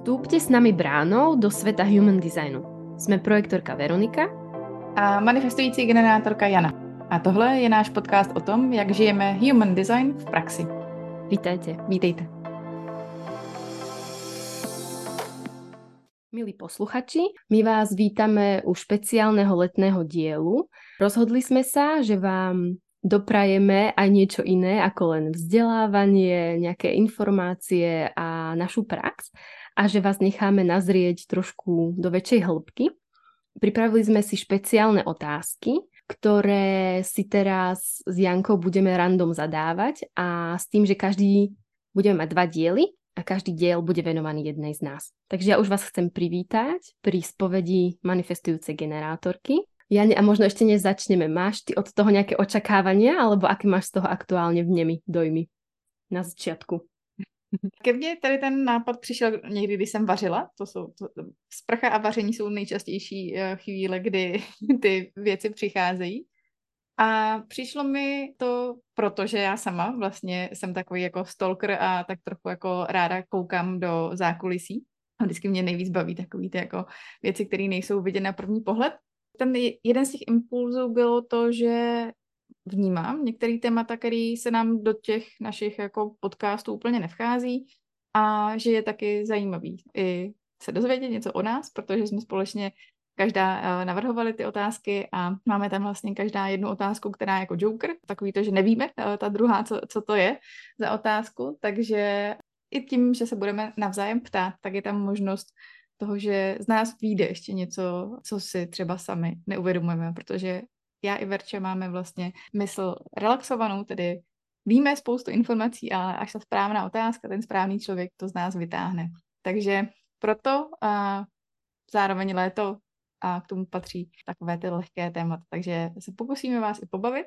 Vstúpte s nami bránou do sveta human designu. Jsme projektorka Veronika a manifestující generátorka Jana. A tohle je náš podcast o tom, jak žijeme human design v praxi. Vítajte. Vítejte. Milí posluchači, my vás vítame u špeciálneho letného dielu. Rozhodli sme sa, že vám doprajeme aj niečo iné ako len vzdelávanie, nejaké informácie a našu prax a že vás necháme nazrieť trošku do väčšej hĺbky. Pripravili sme si špeciálne otázky, ktoré si teraz s Jankou budeme random zadávať a s tým, že každý budeme mať dva diely a každý diel bude venovaný jednej z nás. Takže ja už vás chcem privítať pri spovedi manifestujúcej generátorky. Jane, a možno ešte než začneme, máš ty od toho nejaké očakávania, alebo aké máš z toho aktuálně v nemi dojmy na začátku? Ke mně tady ten nápad přišel někdy, když jsem vařila. To jsou, to, sprcha a vaření jsou nejčastější eh, chvíle, kdy ty věci přicházejí. A přišlo mi to, protože já sama vlastně jsem takový jako stalker a tak trochu jako ráda koukám do zákulisí. A vždycky mě nejvíc baví takový ty jako věci, které nejsou vidět na první pohled ten jeden z těch impulzů bylo to, že vnímám. Některé témata, které se nám do těch našich jako podcastů úplně nevchází a že je taky zajímavý i se dozvědět něco o nás, protože jsme společně každá uh, navrhovali ty otázky a máme tam vlastně každá jednu otázku, která je jako joker, takový to, že nevíme uh, ta druhá, co, co to je za otázku, takže i tím, že se budeme navzájem ptát, tak je tam možnost toho, že z nás vyjde ještě něco, co si třeba sami neuvědomujeme, protože já i Verče máme vlastně mysl relaxovanou, tedy víme spoustu informací, ale až ta správná otázka, ten správný člověk to z nás vytáhne. Takže proto a zároveň léto a k tomu patří takové ty lehké témata. Takže se pokusíme vás i pobavit,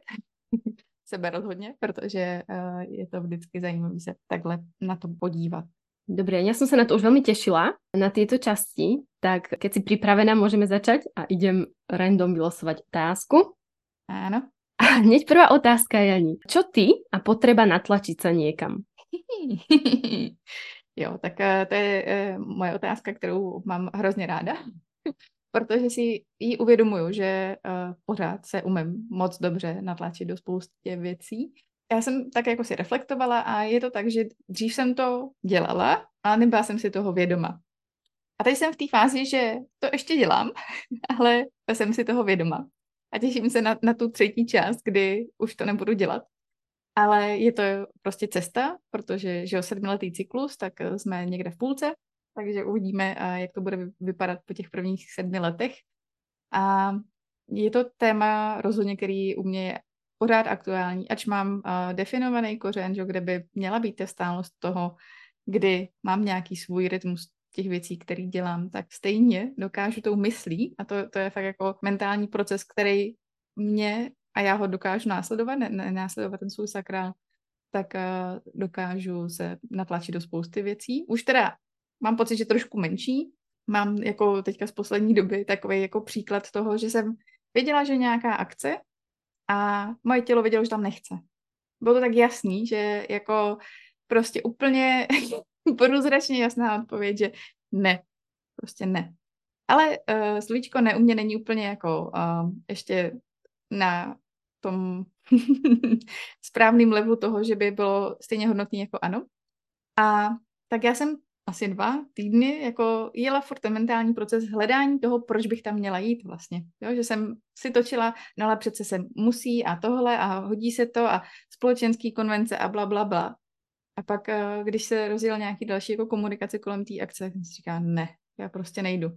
sebe rozhodně, protože je to vždycky zajímavé se takhle na to podívat. Dobre, ja som sa na to už veľmi tešila, na tieto časti, tak keď si pripravená, môžeme začať a idem random vylosovať otázku. Áno. A hneď prvá otázka, Jani. Čo ty a potreba natlačiť sa niekam? jo, tak uh, to je uh, moje otázka, kterou mám hrozně ráda, protože si ji uvědomuju, že uh, pořád se umím moc dobře natlačit do spoustě věcí já jsem tak jako si reflektovala a je to tak, že dřív jsem to dělala, ale nebyla jsem si toho vědoma. A teď jsem v té fázi, že to ještě dělám, ale jsem si toho vědoma. A těším se na, na tu třetí část, kdy už to nebudu dělat. Ale je to prostě cesta, protože že jo, sedmiletý cyklus, tak eh, jsme někde v půlce, takže uvidíme, eh, jak to bude vypadat po těch prvních sedmi letech. A je to téma rozhodně, který u mě je pořád aktuální, ač mám uh, definovaný kořen, že, kde by měla být ta stálost toho, kdy mám nějaký svůj rytmus těch věcí, které dělám, tak stejně dokážu tou myslí, a to, to je fakt jako mentální proces, který mě, a já ho dokážu následovat, ne, ne následovat ten svůj sakrál, tak uh, dokážu se natlačit do spousty věcí. Už teda mám pocit, že trošku menší. Mám jako teďka z poslední doby takový jako příklad toho, že jsem věděla, že nějaká akce a moje tělo vědělo, že tam nechce. Bylo to tak jasný, že jako prostě úplně průzračně jasná odpověď, že ne, prostě ne. Ale uh, slovíčko ne u mě není úplně jako uh, ještě na tom správným levelu toho, že by bylo stejně hodnotný jako ano. A tak já jsem asi dva týdny jako jela furt mentální proces hledání toho, proč bych tam měla jít vlastně. Jo, že jsem si točila, no ale přece se musí a tohle a hodí se to a společenský konvence a bla, bla, bla. A pak, eh, když se rozjel nějaký další jako komunikace kolem té akce, tak jsem si říkala, ne, já prostě nejdu.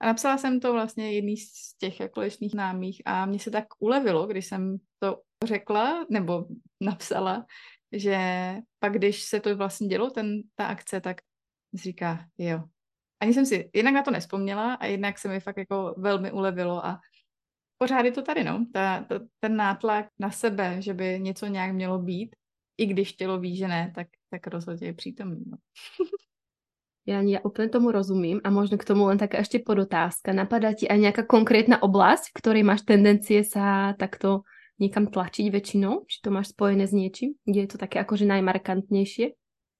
A napsala jsem to vlastně jedný z těch kolečných námých a mně se tak ulevilo, když jsem to řekla nebo napsala, že pak, když se to vlastně dělo, ten, ta akce, tak říká, jo. Ani jsem si jednak na to nespomněla a jednak se mi fakt jako velmi ulevilo a pořád je to tady, no. Ta, ta, ten nátlak na sebe, že by něco nějak mělo být, i když tělo ví, že ne, tak, tak rozhodně je přítomný. No. Ja, ja úplne tomu rozumím a možno k tomu len taká ešte podotázka. Napadá ti aj nejaká konkrétna oblasť, v ktorej máš tendencie sa takto niekam tlačiť väčšinou? Či to máš spojené s niečím, kde je to také akože najmarkantnejšie?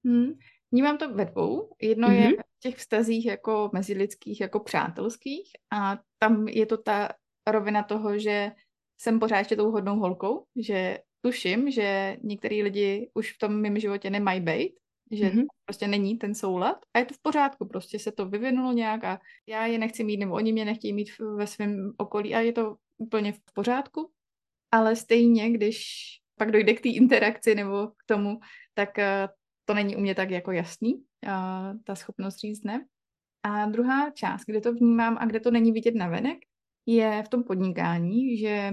Hmm. Vnímám to ve dvou. Jedno mm-hmm. je těch vztazích jako mezilidských, jako přátelských a tam je to ta rovina toho, že jsem pořád ještě tou hodnou holkou, že tuším, že některý lidi už v tom mém životě nemají být, že mm-hmm. prostě není ten soulad a je to v pořádku, prostě se to vyvinulo nějak a já je nechci mít, nebo oni mě nechtějí mít ve svém okolí a je to úplně v pořádku, ale stejně, když pak dojde k té interakci nebo k tomu, tak eh, to není u mě tak jako jasný, ta schopnost říct ne. A druhá část, kde to vnímám a kde to není vidět na venek, je v tom podnikání, že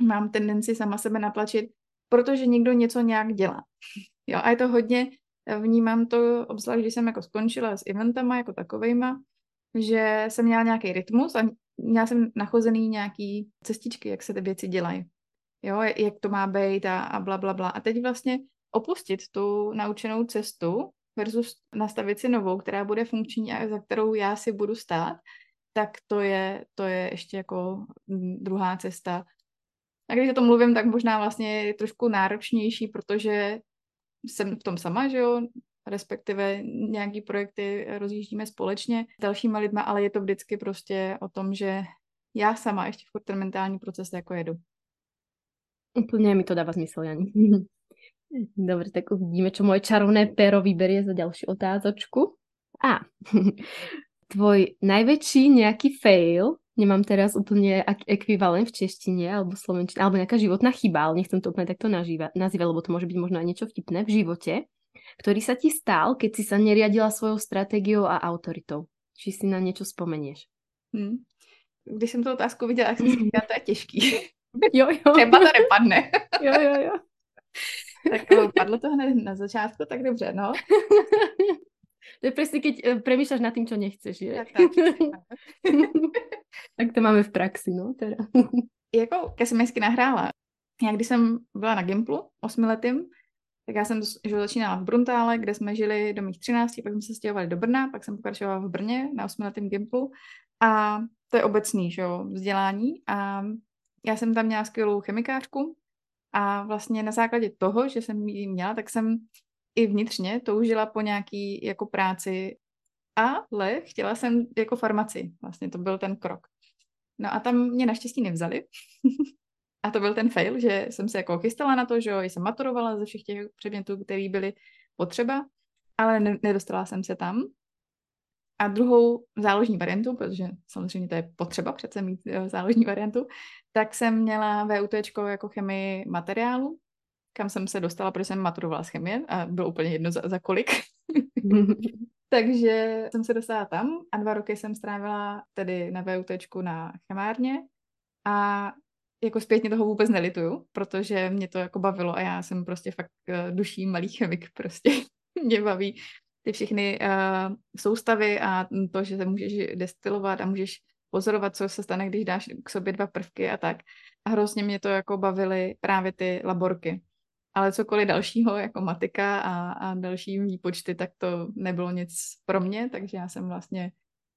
mám tendenci sama sebe natlačit, protože někdo něco nějak dělá. Jo, a je to hodně, vnímám to, obzvlášť když jsem jako skončila s eventama jako takovejma, že jsem měla nějaký rytmus a měla jsem nachozený nějaký cestičky, jak se ty věci dělají. Jo, jak to má být a, a bla, bla, bla. A teď vlastně opustit tu naučenou cestu versus nastavit si novou, která bude funkční a za kterou já si budu stát, tak to je, to je ještě jako druhá cesta. A když o tom mluvím, tak možná vlastně je trošku náročnější, protože jsem v tom sama, že jo, respektive nějaký projekty rozjíždíme společně s dalšíma lidma, ale je to vždycky prostě o tom, že já sama ještě v ten mentální proces jako jedu. Úplně mi to dává smysl, Jani. Dobre, tak uvidíme, čo moje čarovné pero vyberie za ďalšiu otázočku. A, tvoj najväčší nejaký fail, nemám teraz úplne ekvivalent v češtine alebo slovenčine, alebo nejaká životná chyba, ale nechcem to úplne takto nazývať, lebo to môže byť možno aj niečo vtipné v živote, ktorý sa ti stal, keď si sa neriadila svojou stratégiou a autoritou. Či si na niečo spomenieš? Hmm. Když jsem tu otázku viděla, tak jsem si říkala, to je těžký. Jo, jo. Třeba to nepadne. jo, jo, jo. tak padlo to hned na začátku, tak dobře, no. To je presne, keď eh, premýšľaš nad tým, čo nechceš, že? Tak, tak, tak to máme v praxi, no, teda. jako ke jsem hezky nahrála. Já když jsem byla na Gimplu osmiletým, tak já jsem že začínala v Bruntále, kde jsme žili do mých 13, pak jsme se stěhovali do Brna, pak jsem pokračovala v Brně na osmiletém Gimplu a to je obecný, že jo, vzdělání a já jsem tam měla skvělou chemikářku, a vlastně na základě toho, že jsem ji měla, tak jsem i vnitřně toužila po nějaký jako práci, ale chtěla jsem jako farmaci. Vlastně to byl ten krok. No a tam mě naštěstí nevzali. a to byl ten fail, že jsem se jako chystala na to, že jo, jsem maturovala ze všech těch předmětů, které byly potřeba, ale ne- nedostala jsem se tam. A druhou záložní variantu, protože samozřejmě to je potřeba přece mít záložní variantu, tak jsem měla VUT jako chemii materiálu, kam jsem se dostala, protože jsem maturovala z chemie a bylo úplně jedno za, za kolik. Takže jsem se dostala tam a dva roky jsem strávila tedy na VUT na chemárně a jako zpětně toho vůbec nelituju, protože mě to jako bavilo a já jsem prostě fakt eh, duší malý chemik prostě. mě baví ty všechny uh, soustavy a to, že se můžeš destilovat a můžeš pozorovat, co se stane, když dáš k sobě dva prvky a tak. A hrozně mě to jako bavily právě ty laborky. Ale cokoliv dalšího, jako matika a, a další výpočty, tak to nebylo nic pro mě, takže já jsem vlastně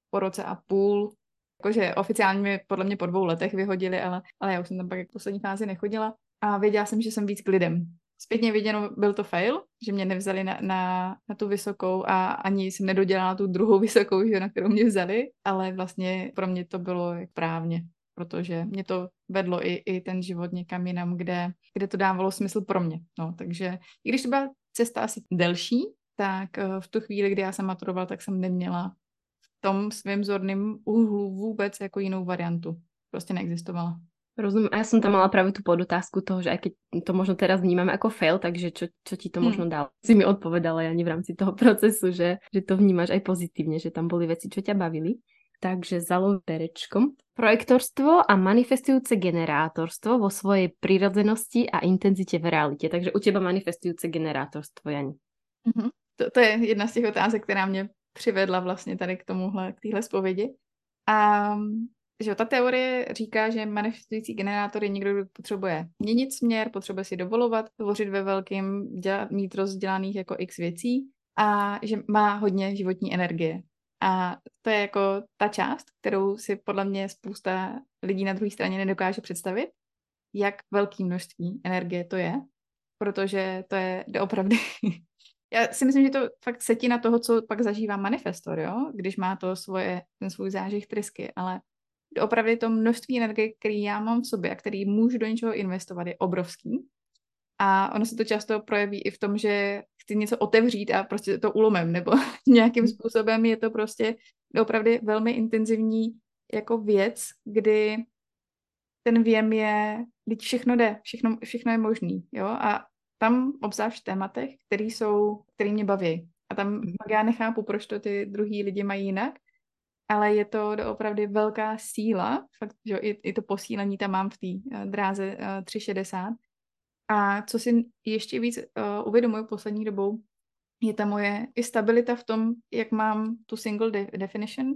po roce a půl, jakože oficiálně mě podle mě po dvou letech vyhodili, ale, ale já už jsem tam pak v poslední fázi nechodila. A věděla jsem, že jsem víc k lidem, Zpětně viděno byl to fail, že mě nevzali na, na, na tu vysokou a ani jsem nedodělala tu druhou vysokou, že, na kterou mě vzali, ale vlastně pro mě to bylo právně, protože mě to vedlo i, i ten život někam jinam, kde, kde to dávalo smysl pro mě. No, takže i když to byla cesta asi delší, tak eh, v tu chvíli, kdy já jsem maturovala, tak jsem neměla v tom svém zorném úhlu vůbec jako jinou variantu. Prostě neexistovala. Rozumiem. A ja som tam mala práve tú podotázku toho, že aj keď to možno teraz vnímame ako fail, takže čo, čo ti to hmm. možno dalo? Si mi odpovedala, Jani, v rámci toho procesu, že, že to vnímaš aj pozitívne, že tam boli veci, čo ťa bavili. Takže zalov perečkom. Projektorstvo a manifestujúce generátorstvo vo svojej prirodzenosti a intenzite v realite. Takže u teba manifestujúce generátorstvo, Jani. Mm-hmm. To, to je jedna z těch otázek, která mě přivedla vlastně tady k tomuhle, k téhle zpovědi. A že ta teorie říká, že manifestující generátor je někdo, kdo potřebuje měnit směr, potřebuje si dovolovat, tvořit ve velkém, dělat, mít rozdělaných jako x věcí a že má hodně životní energie. A to je jako ta část, kterou si podle mě spousta lidí na druhé straně nedokáže představit, jak velké množství energie to je, protože to je opravdu Já si myslím, že to fakt setí na toho, co pak zažívá manifestor, jo? když má to svoje, ten svůj zážih trysky, ale opravdu to množství energie, který já mám v sobě a který můžu do něčeho investovat, je obrovský. A ono se to často projeví i v tom, že chci něco otevřít a prostě to ulomem, nebo nějakým hmm. způsobem je to prostě opravdu velmi intenzivní jako věc, kdy ten věm je, teď všechno jde, všechno, všechno je možný, jo, a tam obzvlášť v tématech, které jsou, který mě baví. A tam hmm. pak já nechápu, proč to ty druhý lidi mají jinak, ale je to opravdu velká síla, fakt, že i, i to posílení tam mám v té uh, dráze uh, 360. A co si ještě víc uh, uvědomuji poslední dobou, je ta moje i stabilita v tom, jak mám tu single de- definition,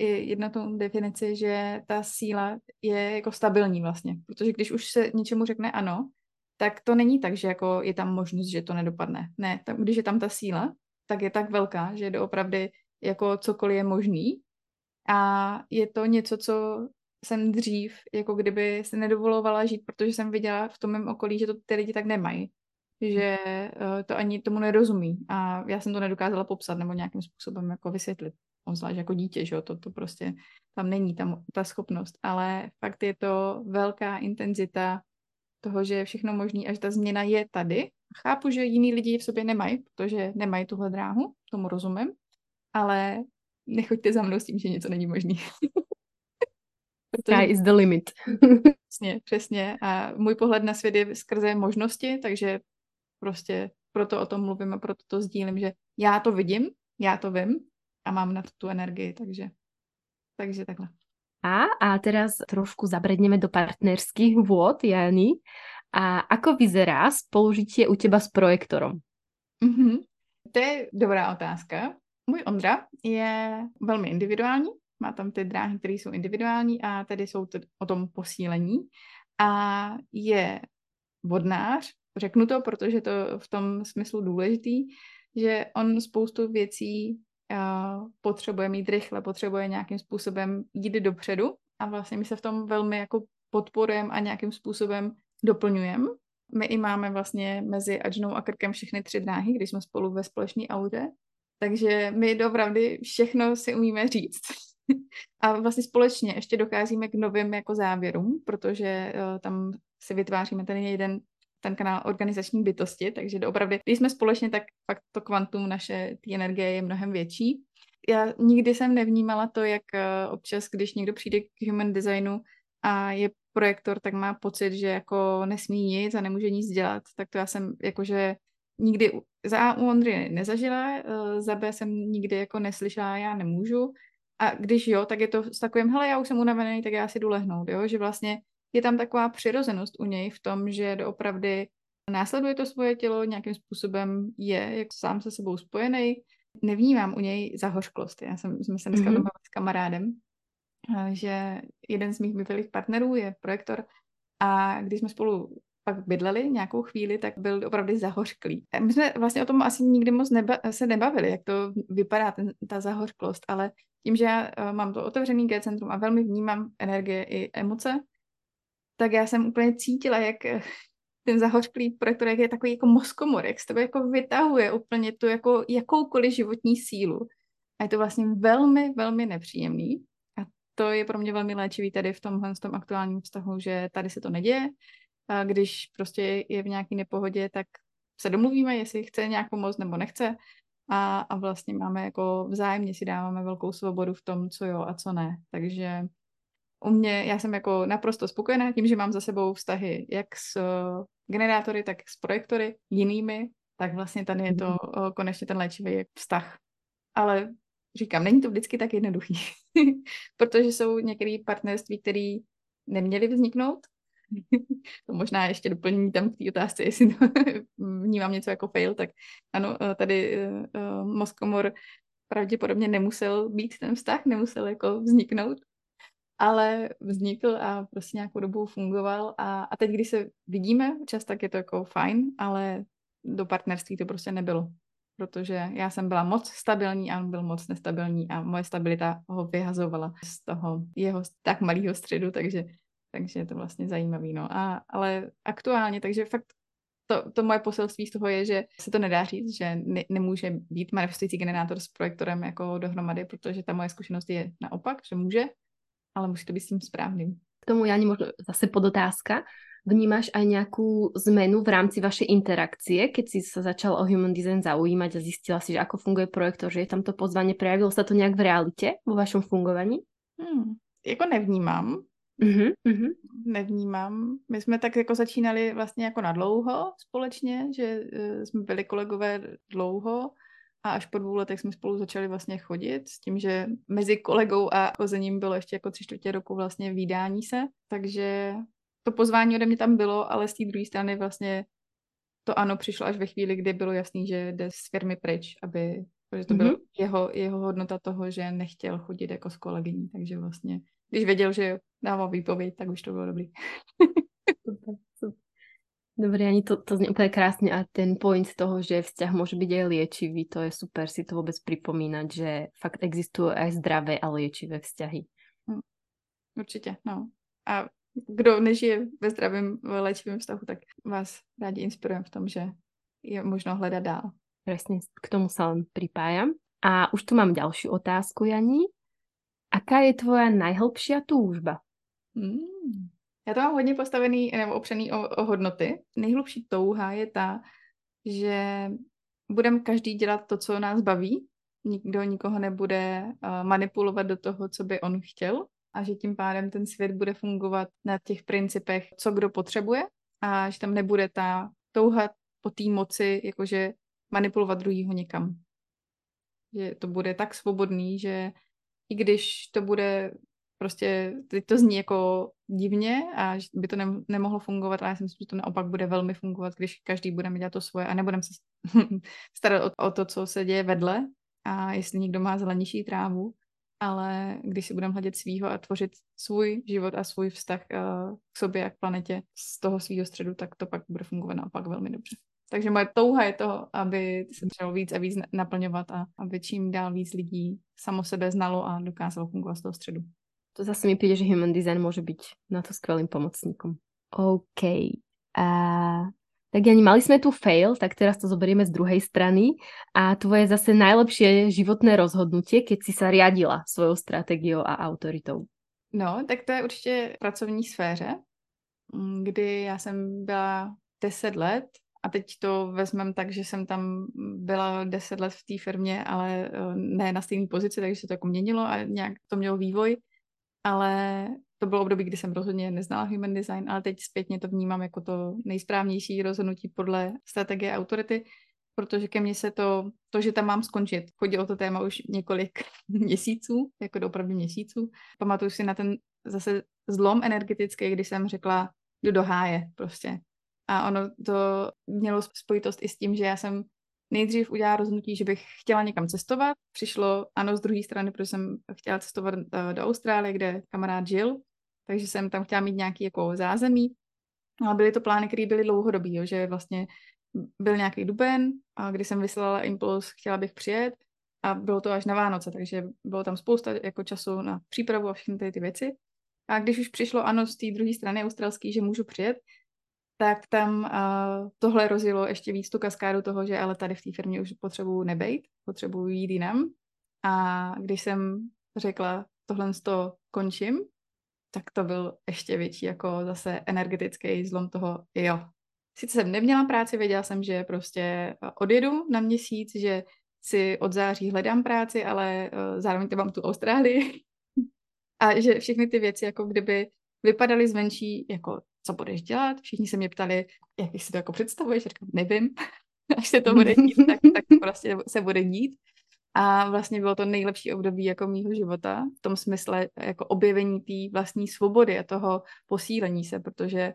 jednotnou definici, že ta síla je jako stabilní vlastně. Protože když už se něčemu řekne ano, tak to není tak, že jako je tam možnost, že to nedopadne. Ne, tam, když je tam ta síla, tak je tak velká, že je opravdu jako cokoliv je možný. A je to něco, co jsem dřív, jako kdyby se nedovolovala žít, protože jsem viděla v tom mém okolí, že to ty lidi tak nemají. Že uh, to ani tomu nerozumí. A já jsem to nedokázala popsat nebo nějakým způsobem jako vysvětlit zvlášť jako dítě, že jo, to, to prostě tam není tam ta schopnost, ale fakt je to velká intenzita toho, že je všechno možné a že ta změna je tady. Chápu, že jiní lidi v sobě nemají, protože nemají tuhle dráhu, tomu rozumím, ale nechoďte za mnou s tím, že něco není možný. Protože... Sky is the limit. přesně, přesně. A můj pohled na svět je skrze možnosti, takže prostě proto o tom mluvím a proto to sdílím, že já to vidím, já to vím a mám na to tu energii, takže, takže takhle. A, a teraz trošku zabredneme do partnerských vôd, Jany. A ako vyzerá spolužitie u teba s projektorom? Mm-hmm. To je dobrá otázka. Můj Ondra je velmi individuální, má tam ty dráhy, které jsou individuální a tady jsou to o tom posílení. A je vodnář, řeknu to, protože to v tom smyslu důležitý, že on spoustu věcí potřebuje mít rychle, potřebuje nějakým způsobem jít dopředu a vlastně my se v tom velmi jako podporujeme a nějakým způsobem doplňujeme. My i máme vlastně mezi Adžnou a Krkem všechny tři dráhy, když jsme spolu ve společné autě, takže my dopravdy všechno si umíme říct. a vlastně společně ještě docházíme k novým jako závěrům, protože uh, tam si vytváříme ten jeden ten kanál organizační bytosti, takže opravdu, když jsme společně, tak fakt to kvantum naše té energie je mnohem větší. Já nikdy jsem nevnímala to, jak eh, občas, když někdo přijde k human designu a je projektor, tak má pocit, že jako nesmí nic a nemůže nic dělat, tak to já jsem jakože nikdy za A u Ondry nezažila, eh, za B jsem nikdy jako neslyšela, já nemůžu. A když jo, tak je to s takovým, hele, já už jsem unavený, tak já si jdu lehnout, jo? že vlastně je tam taková přirozenost u něj v tom, že doopravdy následuje to svoje tělo, nějakým způsobem je jak sám se sebou spojený. Nevnímám u něj zahořklost. Já jsem, jsme se dneska mm-hmm. s kamarádem, že jeden z mých bývalých partnerů je projektor a když jsme spolu pak bydleli nějakou chvíli, tak byl opravdu zahořklý. My jsme vlastně o tom asi nikdy moc neba- se nebavili, jak to vypadá, ten, ta zahořklost, ale tím, že já uh, mám to otevřený G-centrum a velmi vnímám energie i emoce, tak já jsem úplně cítila, jak eh, ten zahořklý projektor, jak je takový jako mozkomor, jak z tebe jako vytahuje úplně tu jako jakoukoliv životní sílu. A je to vlastně velmi, velmi nepříjemný. A to je pro mě velmi léčivý tady v tomhle v tom aktuálním vztahu, že tady se to neděje. A když prostě je v nějaké nepohodě, tak se domluvíme, jestli chce nějak pomoct nebo nechce. A, a vlastně máme jako vzájemně si dáváme velkou svobodu v tom, co jo a co ne. Takže u mě, já jsem jako naprosto spokojená tím, že mám za sebou vztahy jak s uh, generátory, tak s projektory jinými, tak vlastně tady je to uh, konečně ten léčivý vztah. Ale říkám, není to vždycky tak jednoduchý, protože jsou některé partnerství, které neměly vzniknout. to možná ještě doplní tam k té otázce, jestli to vnímám něco jako fail, tak ano, eh, tady uh, Moskomor pravděpodobně nemusel být ten vztah, nemusel jako vzniknout, ale vznikl a prostě nějakou dobu fungoval a, a teď, když se vidíme čas, tak je to jako fajn, ale do partnerství to prostě nebylo, protože já jsem byla moc stabilní a on byl moc nestabilní a moje stabilita ho vyhazovala z toho jeho tak malého středu, takže, takže je to vlastně zajímavý, no. A, ale aktuálně, takže fakt to, to moje poselství z toho je, že se to nedá říct, že ne, nemůže být manifestující generátor s projektorem jako dohromady, protože ta moje zkušenost je naopak, že může, ale musí to být s tím správným. K tomu, Jani, možno zase podotázka. Vnímáš aj nejakú zmenu v rámci vašej interakcie, keď si sa začal o human design zaujímať a zistila si, že ako funguje projektor, že je tam to pozvanie, prejavilo sa to nejak v realite vo vašom fungovaní? Hmm, jako nevnímám. Uh-huh, uh-huh. Nevnímám. My jsme tak jako začínali vlastně jako na dlouho společně, že uh, jsme byli kolegové dlouho a až po dvou letech jsme spolu začali vlastně chodit s tím, že mezi kolegou a chozením bylo ještě jako tři čtvrtě roku vlastně výdání se, takže to pozvání ode mě tam bylo, ale z té druhé strany vlastně to ano přišlo až ve chvíli, kdy bylo jasný, že jde z firmy pryč, aby, protože to mm-hmm. bylo jeho, jeho hodnota toho, že nechtěl chodit jako s kolegyní, takže vlastně, když věděl, že dával výpověď, tak už to bylo dobrý. super, super. Dobre, ani to, to znie úplne krásne a ten point toho, že vzťah môže byť aj liečivý, to je super si to vôbec pripomínať, že fakt existujú aj zdravé a liečivé vzťahy. Hm. Určitě, no. A kdo nežije ve zdravém léčivém vztahu, tak vás rádi inspirujeme v tom, že je možno hledat dál. Presne, k tomu sa len pripájam. A už tu mám ďalšiu otázku, Jani. Aká je tvoja najhlbšia túžba? Mm. Já to mám hodně postavený nebo opřený o, o hodnoty. Nejhlubší touha je ta, že budeme každý dělat to, co nás baví. Nikdo nikoho nebude uh, manipulovat do toho, co by on chtěl a že tím pádem ten svět bude fungovat na těch principech, co kdo potřebuje a že tam nebude ta touha po té moci, jakože manipulovat druhýho někam. Že to bude tak svobodný, že i když to bude prostě, teď to zní jako divně a by to ne, nemohlo fungovat, ale já si myslím, že to naopak bude velmi fungovat, když každý bude mít to svoje a nebudeme se starat o, o to, co se děje vedle a jestli někdo má zelenější trávu, ale když si budeme hledět svýho a tvořit svůj život a svůj vztah uh, k sobě a k planetě z toho svého středu, tak to pak bude fungovat naopak velmi dobře. Takže moje touha je to, aby se třeba víc a víc naplňovat a aby čím dál víc lidí samo sebe znalo a dokázalo fungovat z toho středu. To zase mi přijde, že human design může být na to skvělým pomocníkom. OK. A tak Jani, mali sme tu fail, tak teraz to zoberieme z druhej strany. A tvoje zase najlepšie životné rozhodnutie, keď si sa riadila svojou strategiou a autoritou? No, tak to je určitě v pracovní sféře, mm, kdy já jsem byla 10 let a teď to vezmem tak, že jsem tam byla 10 let v té firmě, ale eh, ne na stejné pozici, takže se to jako měnilo a nějak to mělo vývoj, ale to bylo období, kdy jsem rozhodně neznala human design, ale teď zpětně to vnímám jako to nejsprávnější rozhodnutí podle strategie autority, protože ke mně se to, to, že tam mám skončit, chodilo to téma už několik měsíců, jako do opravdu měsíců. Pamatuju si na ten zase zlom energetický, kdy jsem řekla, jdu do háje prostě. A ono to mělo spojitost i s tím, že já jsem nejdřív udělala rozhodnutí, že bych chtěla někam cestovat. Přišlo ano z druhé strany, protože jsem chtěla cestovat eh, do Austrálie, kde kamarád žil, takže jsem tam chtěla mít nějaký jako zázemí. Ale byly to plány, které byly dlouhodobý, jo, že vlastně byl nějaký duben, a kdy jsem vyslala impuls, chtěla bych přijet a bylo to až na Vánoce, takže bylo tam spousta jako času na přípravu a všechny ty, ty věci. A když už přišlo ano z té druhé strany australský, že můžu přijet, tak tam uh, tohle rozjelo ještě víc tu kaskádu toho, že ale tady v té firmě už potřebuju nebejt, potřebuju jít jinam. A když jsem řekla, tohle z toho končím, tak to byl ještě větší jako zase energetický zlom toho, jo. Sice jsem neměla práci, věděla jsem, že prostě odjedu na měsíc, že si od září hledám práci, ale uh, zároveň to mám tu Austrálii. a že všechny ty věci jako kdyby vypadaly zvenčí jako co budeš dělat. Všichni se mě ptali, jak si to jako představuješ. Říkám, nevím. Až se to bude dít, tak, tak prostě se bude dít. A vlastně bylo to nejlepší období jako mýho života v tom smysle jako objevení té vlastní svobody a toho posílení se, protože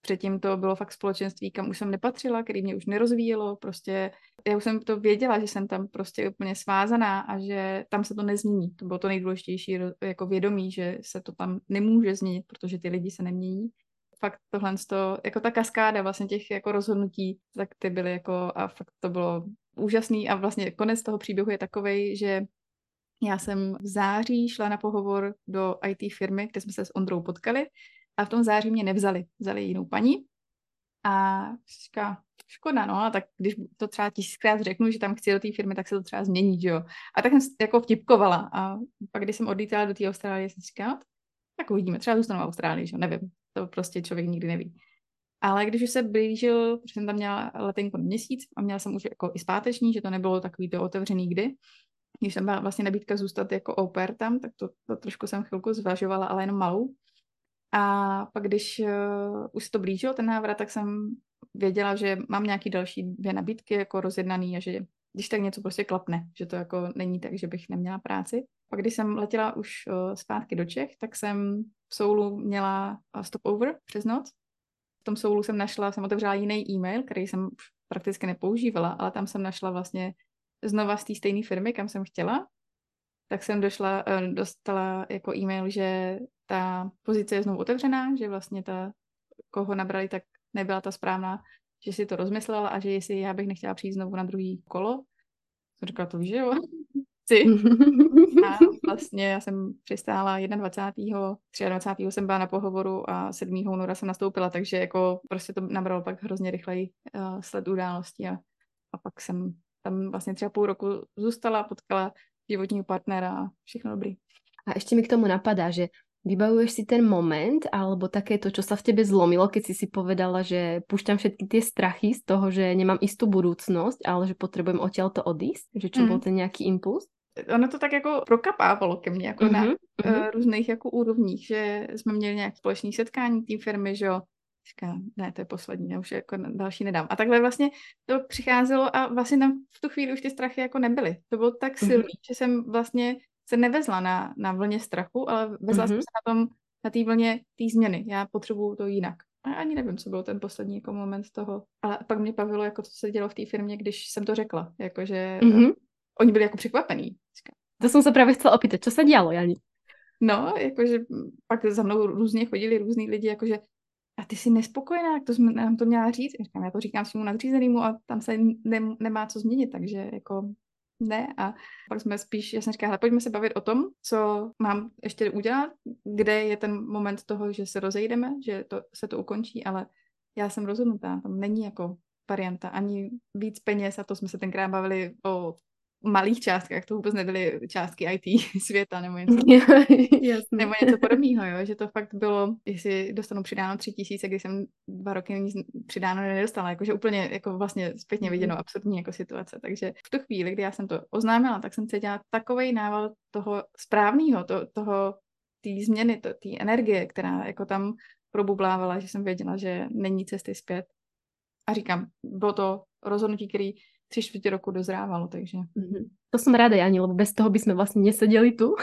předtím to bylo fakt společenství, kam už jsem nepatřila, který mě už nerozvíjelo, prostě já už jsem to věděla, že jsem tam prostě úplně svázaná a že tam se to nezmění. To bylo to nejdůležitější jako vědomí, že se to tam nemůže změnit, protože ty lidi se nemění fakt tohle, to, jako ta kaskáda vlastně těch jako rozhodnutí, tak ty byly jako a fakt to bylo úžasný a vlastně konec toho příběhu je takový, že já jsem v září šla na pohovor do IT firmy, kde jsme se s Ondrou potkali a v tom září mě nevzali. Vzali jinou paní A říká, škoda, no, tak když to třeba tisíckrát řeknu, že tam chci do té firmy, tak se to třeba změní, že jo. A tak jsem jako vtipkovala. A pak, když jsem odlítala do té Austrálie, jsem říkala, tak uvidíme, třeba zůstanu v Austrálii, že jo, nevím. To prostě člověk nikdy neví. Ale když už se blížil, protože jsem tam měla letenku na měsíc a měla jsem už jako i zpáteční, že to nebylo takový to otevřený kdy, když jsem byla vlastně nabídka zůstat jako au pair tam, tak to, to trošku jsem chvilku zvažovala, ale jenom malou. A pak když uh, už se to blížilo, ten návrat, tak jsem věděla, že mám nějaký další dvě nabídky jako rozjednaný a že když tak něco prostě klapne, že to jako není tak, že bych neměla práci. Pak když jsem letěla už uh, zpátky do Čech, tak jsem v Soulu měla stopover přes noc. V tom Soulu jsem našla, jsem otevřela jiný e-mail, který jsem prakticky nepoužívala, ale tam jsem našla vlastně znova z té stejné firmy, kam jsem chtěla. Tak jsem došla, uh, dostala jako e-mail, že ta pozice je znovu otevřená, že vlastně ta, koho nabrali, tak nebyla ta správná, že si to rozmyslela a že jestli já bych nechtěla přijít znovu na druhý kolo. Jsem říkala, to víš, jo? Chci. A vlastně já jsem přistála 21. 23. jsem byla na pohovoru a 7. února jsem nastoupila, takže jako prostě to nabralo pak hrozně rychleji uh, sled událostí a, a pak jsem tam vlastně třeba půl roku zůstala, potkala životního partnera a všechno dobrý. A ještě mi k tomu napadá, že Vybavuješ si ten moment, alebo také to, čo sa v tebe zlomilo, keď si si povedala, že púšťam všetky tie strachy z toho, že nemám istú budúcnosť, ale že potrebujem odtiaľto odísť? Že čo mm. bol ten nejaký impuls? Ono to tak jako prokapávalo ke mně, jako mm-hmm. na uh, různých jako úrovních, že jsme měli nějaké společné setkání té firmy, že jo, říká, ne, to je poslední, já už jako další nedám. A takhle vlastně to přicházelo a vlastně tam v tu chvíli už ty strachy jako nebyly. To bylo tak mhm. silný, mm-hmm. že jsem vlastně se nevezla na, na vlně strachu, ale vezla mm-hmm. jsem se na tom, na té vlně té změny. Já potřebuju to jinak. A ani nevím, co byl ten poslední jako moment toho. Ale pak mě bavilo, jako co se dělo v té firmě, když jsem to řekla. Jakože mm-hmm. Oni byli jako překvapení. To jsem se právě chcela opýtat, co se dělo, Jani? No, jakože pak za mnou různě chodili různí lidi, jakože a ty jsi nespokojená, jak to jsme nám to měla říct. Říkám, já to říkám svému nadřízenému a tam se ne, nemá co změnit, takže jako ne. A pak jsme spíš, já jsem říkala, pojďme se bavit o tom, co mám ještě udělat, kde je ten moment toho, že se rozejdeme, že to, se to ukončí, ale já jsem rozhodnutá, tam není jako varianta, ani víc peněz a to jsme se tenkrát bavili o malých částkách, to vůbec nebyly částky IT světa nebo něco, nebo něco podobného, jo? že to fakt bylo, jestli dostanu přidáno tři tisíce, když jsem dva roky nic přidáno nedostala, jakože úplně jako vlastně zpětně viděno mhm. absurdní jako situace, takže v tu chvíli, kdy já jsem to oznámila, tak jsem cítila takový nával toho správného, to, toho té změny, té energie, která jako tam probublávala, že jsem věděla, že není cesty zpět. A říkám, bylo to rozhodnutí, který tři čtvrtě roku dozrávalo, takže. Mm-hmm. To jsem ráda, Jani, lebo bez toho bychom vlastně neseděli tu.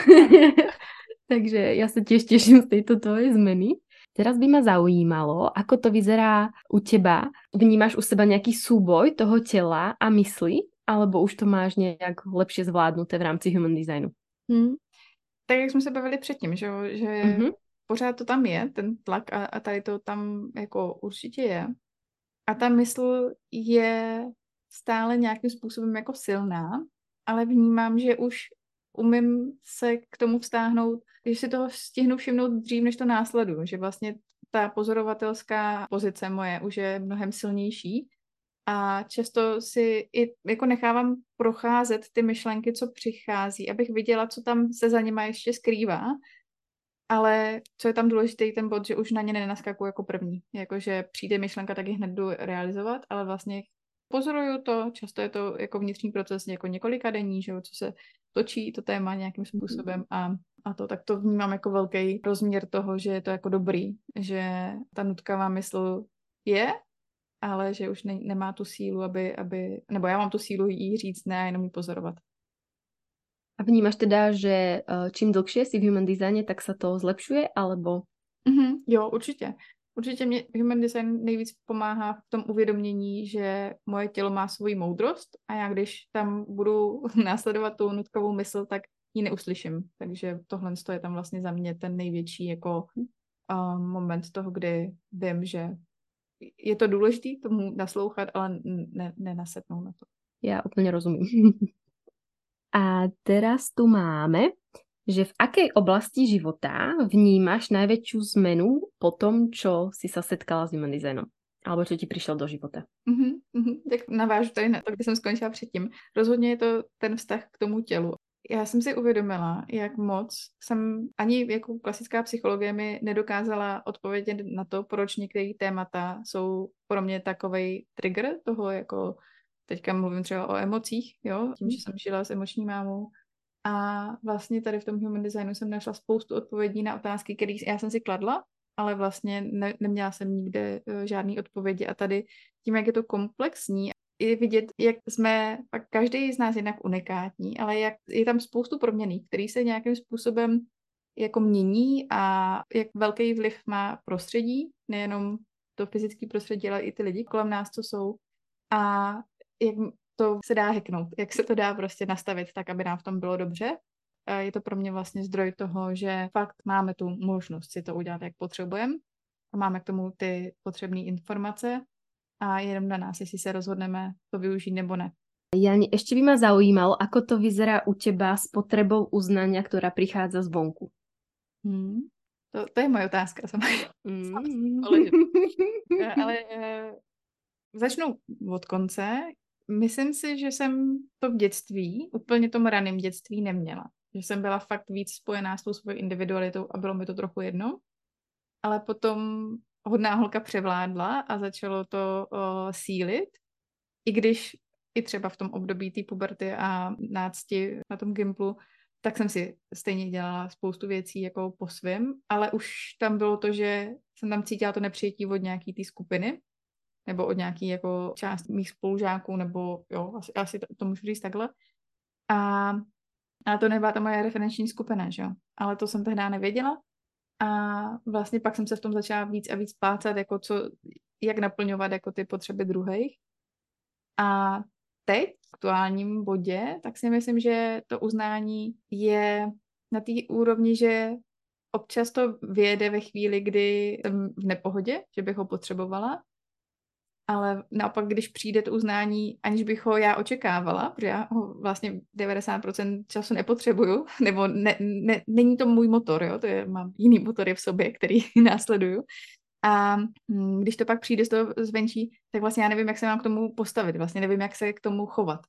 takže já se těž těším z této tvojej zmeny. Teraz by ma zaujímalo, ako to vyzerá u teba. Vnímáš u seba nějaký súboj toho těla a mysli, alebo už to máš nějak lepšie zvládnuté v rámci human designu? Hmm. Tak jak jsme se bavili předtím, že, že mm-hmm. pořád to tam je, ten tlak a, a tady to tam jako určitě je. A ta mysl je stále nějakým způsobem jako silná, ale vnímám, že už umím se k tomu vztáhnout, že si toho stihnu všimnout dřív, než to následuju, že vlastně ta pozorovatelská pozice moje už je mnohem silnější a často si i jako nechávám procházet ty myšlenky, co přichází, abych viděla, co tam se za nima ještě skrývá, ale co je tam důležitý ten bod, že už na ně nenaskakuju jako první. Jakože přijde myšlenka, tak ji hned jdu realizovat, ale vlastně pozoruju to, často je to jako vnitřní proces jako několika dení, že jo, co se točí to téma nějakým způsobem a, a to, tak to vnímám jako velký rozměr toho, že je to jako dobrý, že ta nutkavá mysl je, ale že už ne, nemá tu sílu, aby, aby, nebo já mám tu sílu jí říct ne, jenom ji pozorovat. A vnímáš teda, že eh, čím dlhšie si v human designě, tak se to zlepšuje, alebo? Mm-hmm, jo, určitě. Určitě mě human design nejvíc pomáhá v tom uvědomění, že moje tělo má svoji moudrost a já když tam budu následovat tu nutkovou mysl, tak ji neuslyším. Takže tohle je tam vlastně za mě ten největší jako uh, moment toho, kdy vím, že je to důležité tomu naslouchat, ale ne, nenasetnout na to. Já úplně rozumím. a teraz tu máme že v akej oblasti života vnímaš najväčšiu zmenu po tom, čo si sa setkala s human designom? Alebo čo ti přišel do života. Mm-hmm, mm-hmm. Tak navážu tady na to, kde jsem skončila předtím. Rozhodně je to ten vztah k tomu tělu. Já jsem si uvědomila, jak moc jsem ani jako klasická psychologie mi nedokázala odpovědět na to, proč některé témata jsou pro mě takový trigger toho, jako teďka mluvím třeba o emocích, jo, tím, že jsem žila s emoční mámou. A vlastně tady v tom human designu jsem našla spoustu odpovědí na otázky, které já jsem si kladla, ale vlastně ne, neměla jsem nikde uh, žádný odpovědi. A tady tím, jak je to komplexní, je vidět, jak jsme pak každý z nás jinak unikátní, ale jak je tam spoustu proměný, který se nějakým způsobem jako mění a jak velký vliv má prostředí, nejenom to fyzické prostředí, ale i ty lidi kolem nás, co jsou. A jak to se dá heknout, jak se to dá prostě nastavit tak, aby nám v tom bylo dobře. Je to pro mě vlastně zdroj toho, že fakt máme tu možnost si to udělat, jak potřebujeme. A máme k tomu ty potřebné informace a jenom na nás, jestli se rozhodneme to využít nebo ne. Jani, ešte by ma zaujímalo, ako to vyzerá u teba s potrebou uznania, ktorá prichádza zvonku. Hmm. To, to je moje otázka sama. Mm. Ale uh, začnu od konce. Myslím si, že jsem to v dětství, úplně tom raném dětství neměla. Že jsem byla fakt víc spojená s tou svou individualitou a bylo mi to trochu jedno. Ale potom hodná holka převládla a začalo to uh, sílit. I když i třeba v tom období té puberty a nácti na tom gimplu, tak jsem si stejně dělala spoustu věcí jako po svém, ale už tam bylo to, že jsem tam cítila to nepřijetí od nějaký té skupiny, nebo od nějaký jako část mých spolužáků, nebo jo, asi, asi to, to můžu říct takhle. A, a to nebyla ta moje referenční skupina, že jo. Ale to jsem tehdy nevěděla. A vlastně pak jsem se v tom začala víc a víc plácat, jako co, jak naplňovat jako ty potřeby druhých. A teď, v aktuálním bodě, tak si myslím, že to uznání je na té úrovni, že občas to vyjede ve chvíli, kdy jsem v nepohodě, že bych ho potřebovala, ale naopak, když přijde to uznání, aniž bych ho já očekávala, protože já ho vlastně 90% času nepotřebuju, nebo ne, ne, není to můj motor, jo, to je, mám jiný motory v sobě, který následuju. A hm, když to pak přijde z toho zvenčí, tak vlastně já nevím, jak se mám k tomu postavit, vlastně nevím, jak se k tomu chovat.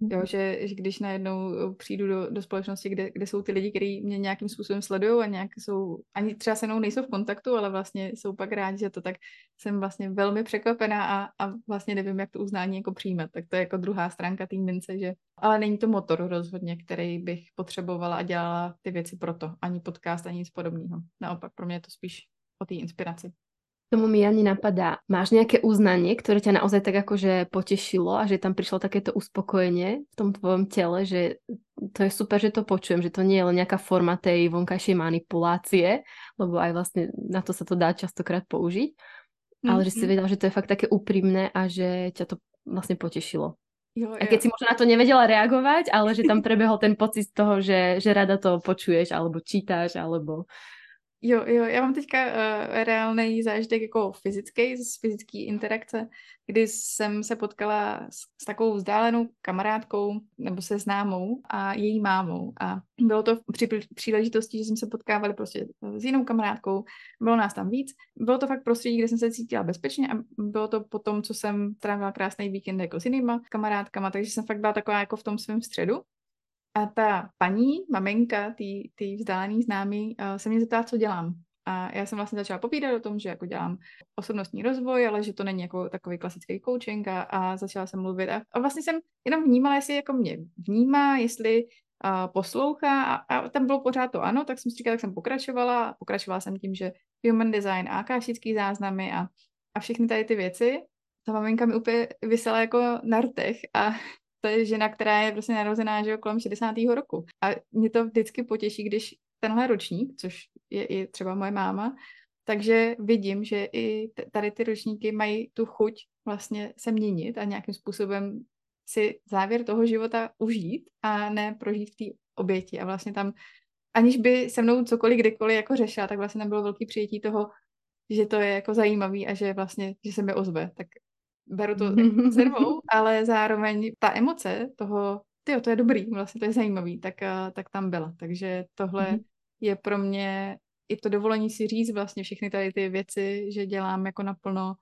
Jo, mhm. že, že když najednou eh, přijdu do, do společnosti, kde, kde jsou ty lidi, kteří mě nějakým způsobem sledují a nějak jsou, ani třeba se mnou nejsou v kontaktu, ale vlastně jsou pak rádi, že to tak jsem vlastně velmi překvapená a, a vlastně nevím, jak to uznání jako přijímat. Tak to je jako druhá stránka té mince, že ale není to motor rozhodně, který bych potřebovala a dělala ty věci proto. Ani podcast, ani nic podobného. Naopak pro mě je to spíš o té inspiraci tomu mi ani napadá, máš nejaké uznanie, ktoré ťa naozaj tak akože potešilo a že tam prišlo takéto uspokojenie v tom tvojom tele, že to je super, že to počujem, že to nie je len nejaká forma tej vonkajšej manipulácie, lebo aj vlastne na to sa to dá častokrát použiť, mm-hmm. ale že si mhm. vedela, že to je fakt také úprimné a že ťa to vlastne potešilo. Jo, jo. A keď si možno na to nevedela reagovať, ale že tam prebehol ten pocit z toho, že, že rada to počuješ, alebo čítáš, alebo Jo, jo, já mám teďka uh, reálný zážitek jako fyzický, z fyzické interakce, kdy jsem se potkala s, s takovou vzdálenou kamarádkou nebo se známou a její mámou. A bylo to při příležitosti, že jsme se potkávali prostě s jinou kamarádkou, bylo nás tam víc. Bylo to fakt prostředí, kde jsem se cítila bezpečně a bylo to po tom, co jsem trávila krásný víkend jako s jinýma kamarádkama, takže jsem fakt byla taková jako v tom svém středu. A ta paní, maminka, ty, ty vzdálený známý, uh, se mě zeptala, co dělám. A já jsem vlastně začala povídat o tom, že jako dělám osobnostní rozvoj, ale že to není jako takový klasický coaching a, a začala jsem mluvit. A, a vlastně jsem jenom vnímala, jestli jako mě vnímá, jestli uh, poslouchá a, a tam bylo pořád to ano, tak jsem si říkala, tak jsem pokračovala. Pokračovala jsem tím, že human design a akáshický záznamy a, a všechny tady ty věci. Ta maminka mi úplně vysela jako na rtech a to je žena, která je prostě narozená že jo, kolem 60. roku. A mě to vždycky potěší, když tenhle ročník, což je i třeba moje máma, takže vidím, že i tady ty ročníky mají tu chuť vlastně se měnit a nějakým způsobem si závěr toho života užít a ne prožít v té oběti. A vlastně tam, aniž by se mnou cokoliv kdykoliv jako řešila, tak vlastně tam bylo velký přijetí toho, že to je jako zajímavý a že vlastně, že se mi ozve. Tak beru to s nervou, ale zároveň ta emoce toho, ty to je dobrý, vlastně to je zajímavý, tak, eh, tak tam byla. Takže tohle mm-hmm. je pro mě i to dovolení si říct vlastně všechny tady ty věci, že dělám jako naplno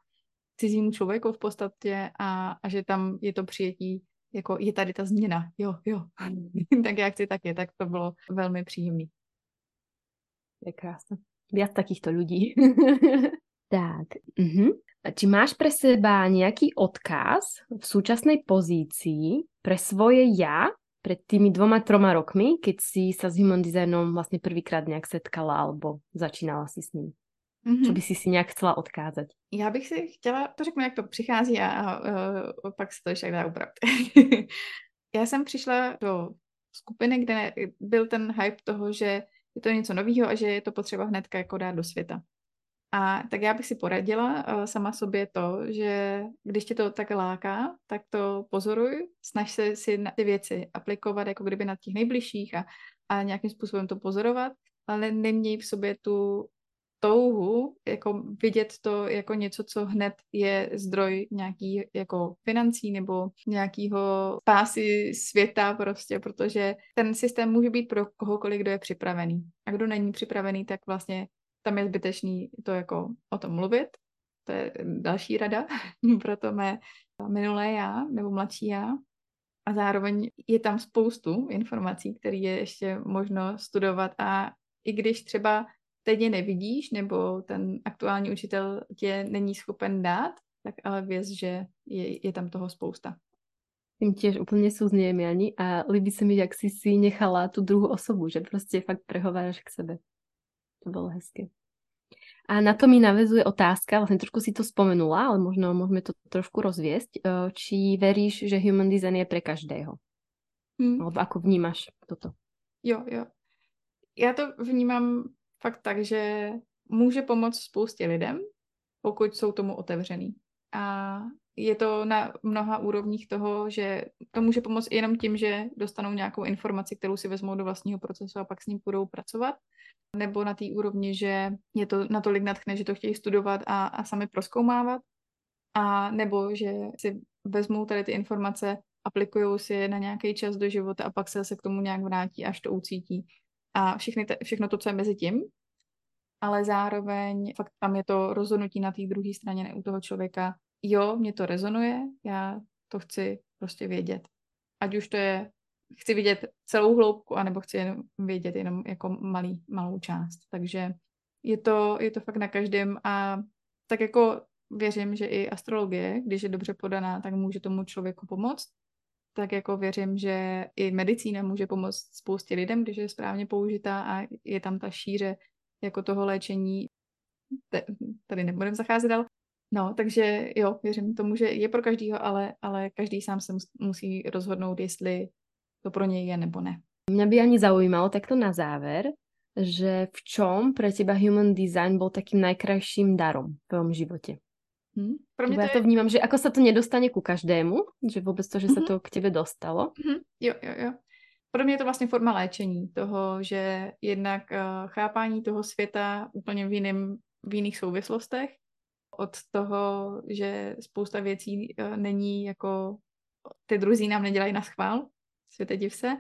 cizímu člověku v podstatě a, a že tam je to přijetí, jako je tady ta změna, jo, jo, tak jak chci, tak je, tak to bylo velmi příjemné. Je krásné. Viac takýchto ľudí. tak. Uh-huh. Či máš pre seba nejaký odkaz v súčasnej pozícii pre svoje ja pred tými dvoma, troma rokmi, keď si sa s human designom vlastne prvýkrát nejak setkala alebo začínala si s ním? Mm-hmm. Co by si si nějak chcela odkázat? Já bych si chtěla, to řeknu, jak to přichází a, a uh, pak se to ještě dá upravit. Já jsem přišla do skupiny, kde byl ten hype toho, že je to něco nového a že je to potřeba hnedka jako dát do světa. A tak já bych si poradila uh, sama sobě to, že když tě to tak láká, tak to pozoruj, snaž se si na ty věci aplikovat jako kdyby na těch nejbližších a, a nějakým způsobem to pozorovat, ale neměj v sobě tu touhu jako vidět to jako něco, co hned je zdroj nějaký jako financí nebo nějakého pásy světa prostě, protože ten systém může být pro kohokoliv, kdo je připravený. A kdo není připravený, tak vlastně tam je zbytečný to jako o tom mluvit. To je další rada pro to mé minulé já nebo mladší já. A zároveň je tam spoustu informací, které je ještě možno studovat a i když třeba teď je nevidíš, nebo ten aktuální učitel tě není schopen dát, tak ale věz, že je, je tam toho spousta. Tím těž úplně souznějem, Jani, a líbí se mi, jak jsi si nechala tu druhou osobu, že prostě fakt prehováráš k sebe. To bylo hezké. A na to mi navezuje otázka, vlastně trošku si to spomenula, ale možno můžeme to trošku rozvěst. Eh, či veríš, že human design je pre každého? Hmm. Alebo ako vnímáš toto? Jo, jo. Já to vnímám fakt tak, že může pomoct spoustě lidem, pokud jsou tomu otevřený. A je to na mnoha úrovních toho, že to může pomoct jenom tím, že dostanou nějakou informaci, kterou si vezmou do vlastního procesu a pak s ním budou pracovat. Nebo na té úrovni, že je to natolik natchne, že to chtějí studovat a, a sami proskoumávat. A nebo že si vezmou tady ty informace, aplikují si je na nějaký čas do života a pak se zase k tomu nějak vrátí, až to ucítí a všechny te, všechno to, co je mezi tím, ale zároveň fakt tam je to rozhodnutí na té druhé straně, ne u toho člověka. Jo, mě to rezonuje, já to chci prostě vědět. Ať už to je, chci vidět celou hloubku, anebo chci jenom vědět jenom jako malý, malou část. Takže je to, je to fakt na každém a tak jako věřím, že i astrologie, když je dobře podaná, tak může tomu člověku pomoct tak jako věřím, že i medicína může pomoct spoustě lidem, když je správně použitá a je tam ta šíře jako toho léčení. Tady nebudem zacházet dál. No, takže jo, věřím tomu, že je pro každýho, ale, ale každý sám se musí rozhodnout, jestli to pro něj je nebo ne. Mě by ani zaujímalo takto na záver, že v čom pre teba human design byl takým najkrajším darom v tvojom životě? Hmm. Pro mě to já to je... vnímám, že ako se to nedostane ku každému, že vůbec to, že mm-hmm. se to k tebe dostalo. Mm-hmm. Jo, jo, jo. Pro mě je to vlastně forma léčení toho, že jednak uh, chápání toho světa úplně v, jiným, v jiných souvislostech, od toho, že spousta věcí uh, není jako ty druzí nám nedělají na schvál, světe div se,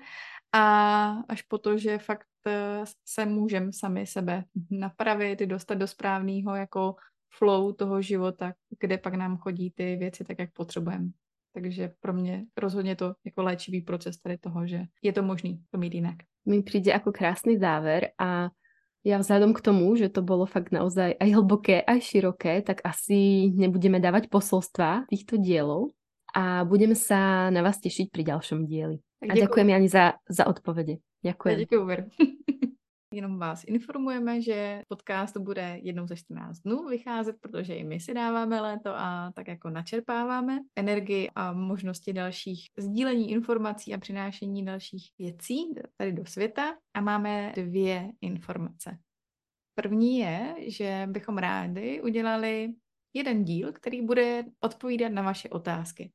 a až po to, že fakt uh, se můžeme sami sebe napravit, dostat do správného jako flow toho života, kde pak nám chodí ty věci tak, jak potřebujeme. Takže pro mě rozhodně to jako léčivý proces tady toho, že je to možný to mít jinak. Mi přijde jako krásný záver a já vzhledem k tomu, že to bylo fakt naozaj aj hlboké, aj široké, tak asi nebudeme dávať posolstva týchto dielov a budeme sa na vás tešiť pri ďalšom dieli. A ďakujem Jani za, za odpovede. Ďakujem. Ďakujem. Jenom vás informujeme, že podcast bude jednou ze 14 dnů vycházet, protože i my si dáváme léto a tak jako načerpáváme energii a možnosti dalších sdílení informací a přinášení dalších věcí tady do světa. A máme dvě informace. První je, že bychom rádi udělali jeden díl, který bude odpovídat na vaše otázky.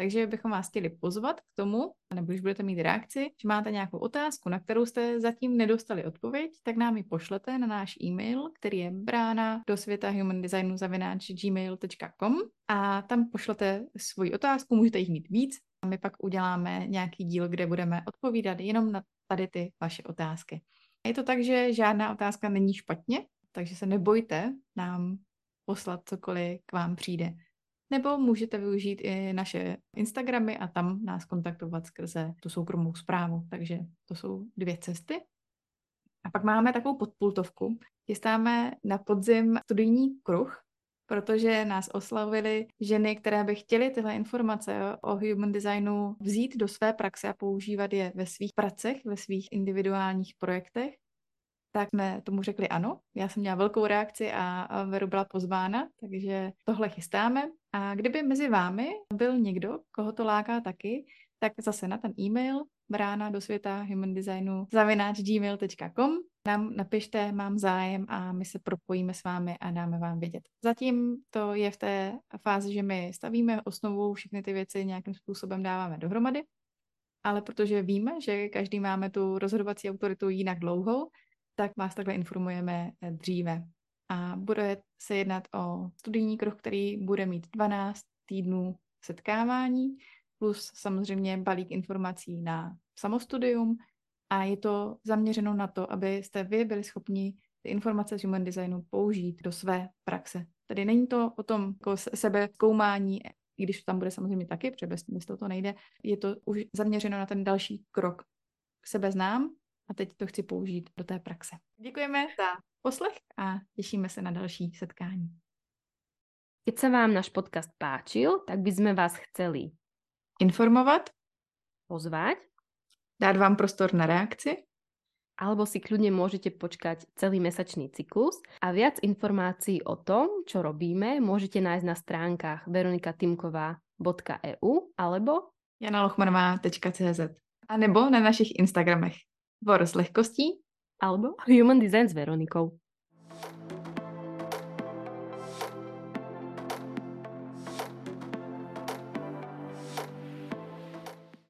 Takže bychom vás chtěli pozvat k tomu, nebo když budete mít reakci, že máte nějakou otázku, na kterou jste zatím nedostali odpověď, tak nám ji pošlete na náš e-mail, který je brána do světa human designu zavináč gmail.com a tam pošlete svoji otázku, můžete jich mít víc a my pak uděláme nějaký díl, kde budeme odpovídat jenom na tady ty vaše otázky. Je to tak, že žádná otázka není špatně, takže se nebojte nám poslat cokoliv k vám přijde. Nebo můžete využít i naše Instagramy a tam nás kontaktovat skrze tu soukromou zprávu. Takže to jsou dvě cesty. A pak máme takovou podpultovku. Chystáme na podzim studijní kruh, protože nás oslavili ženy, které by chtěly tyhle informace o human designu vzít do své praxe a používat je ve svých pracech, ve svých individuálních projektech. Tak jsme tomu řekli ano. Já jsem měla velkou reakci a Veru byla pozvána, takže tohle chystáme. A kdyby mezi vámi byl někdo, koho to láká taky, tak zase na ten e-mail brána do světa human designu zavináč gmail.com nám napište, mám zájem a my se propojíme s vámi a dáme vám vědět. Zatím to je v té fázi, že my stavíme osnovu, všechny ty věci nějakým způsobem dáváme dohromady, ale protože víme, že každý máme tu rozhodovací autoritu jinak dlouhou, tak vás takhle informujeme dříve. A bude se jednat o studijní kruh, který bude mít 12 týdnů setkávání, plus samozřejmě balík informací na samostudium a je to zaměřeno na to, abyste vy byli schopni ty informace z human designu použít do své praxe. Tady není to o tom jako sebe zkoumání, i když tam bude samozřejmě taky, protože bez, bez toho to nejde. Je to už zaměřeno na ten další krok. Sebe znám a teď to chci použít do té praxe. Děkujeme za poslech a těšíme se na další setkání. Keď sa vám náš podcast páčil, tak by sme vás chceli informovat, pozvať, dát vám prostor na reakci, alebo si kľudne môžete počkať celý mesačný cyklus. A viac informácií o tom, čo robíme, môžete nájsť na stránkach veronikatimková.eu alebo janalochmanová.cz a nebo na našich Instagramech Vor s lehkostí alebo Human Design s Veronikou.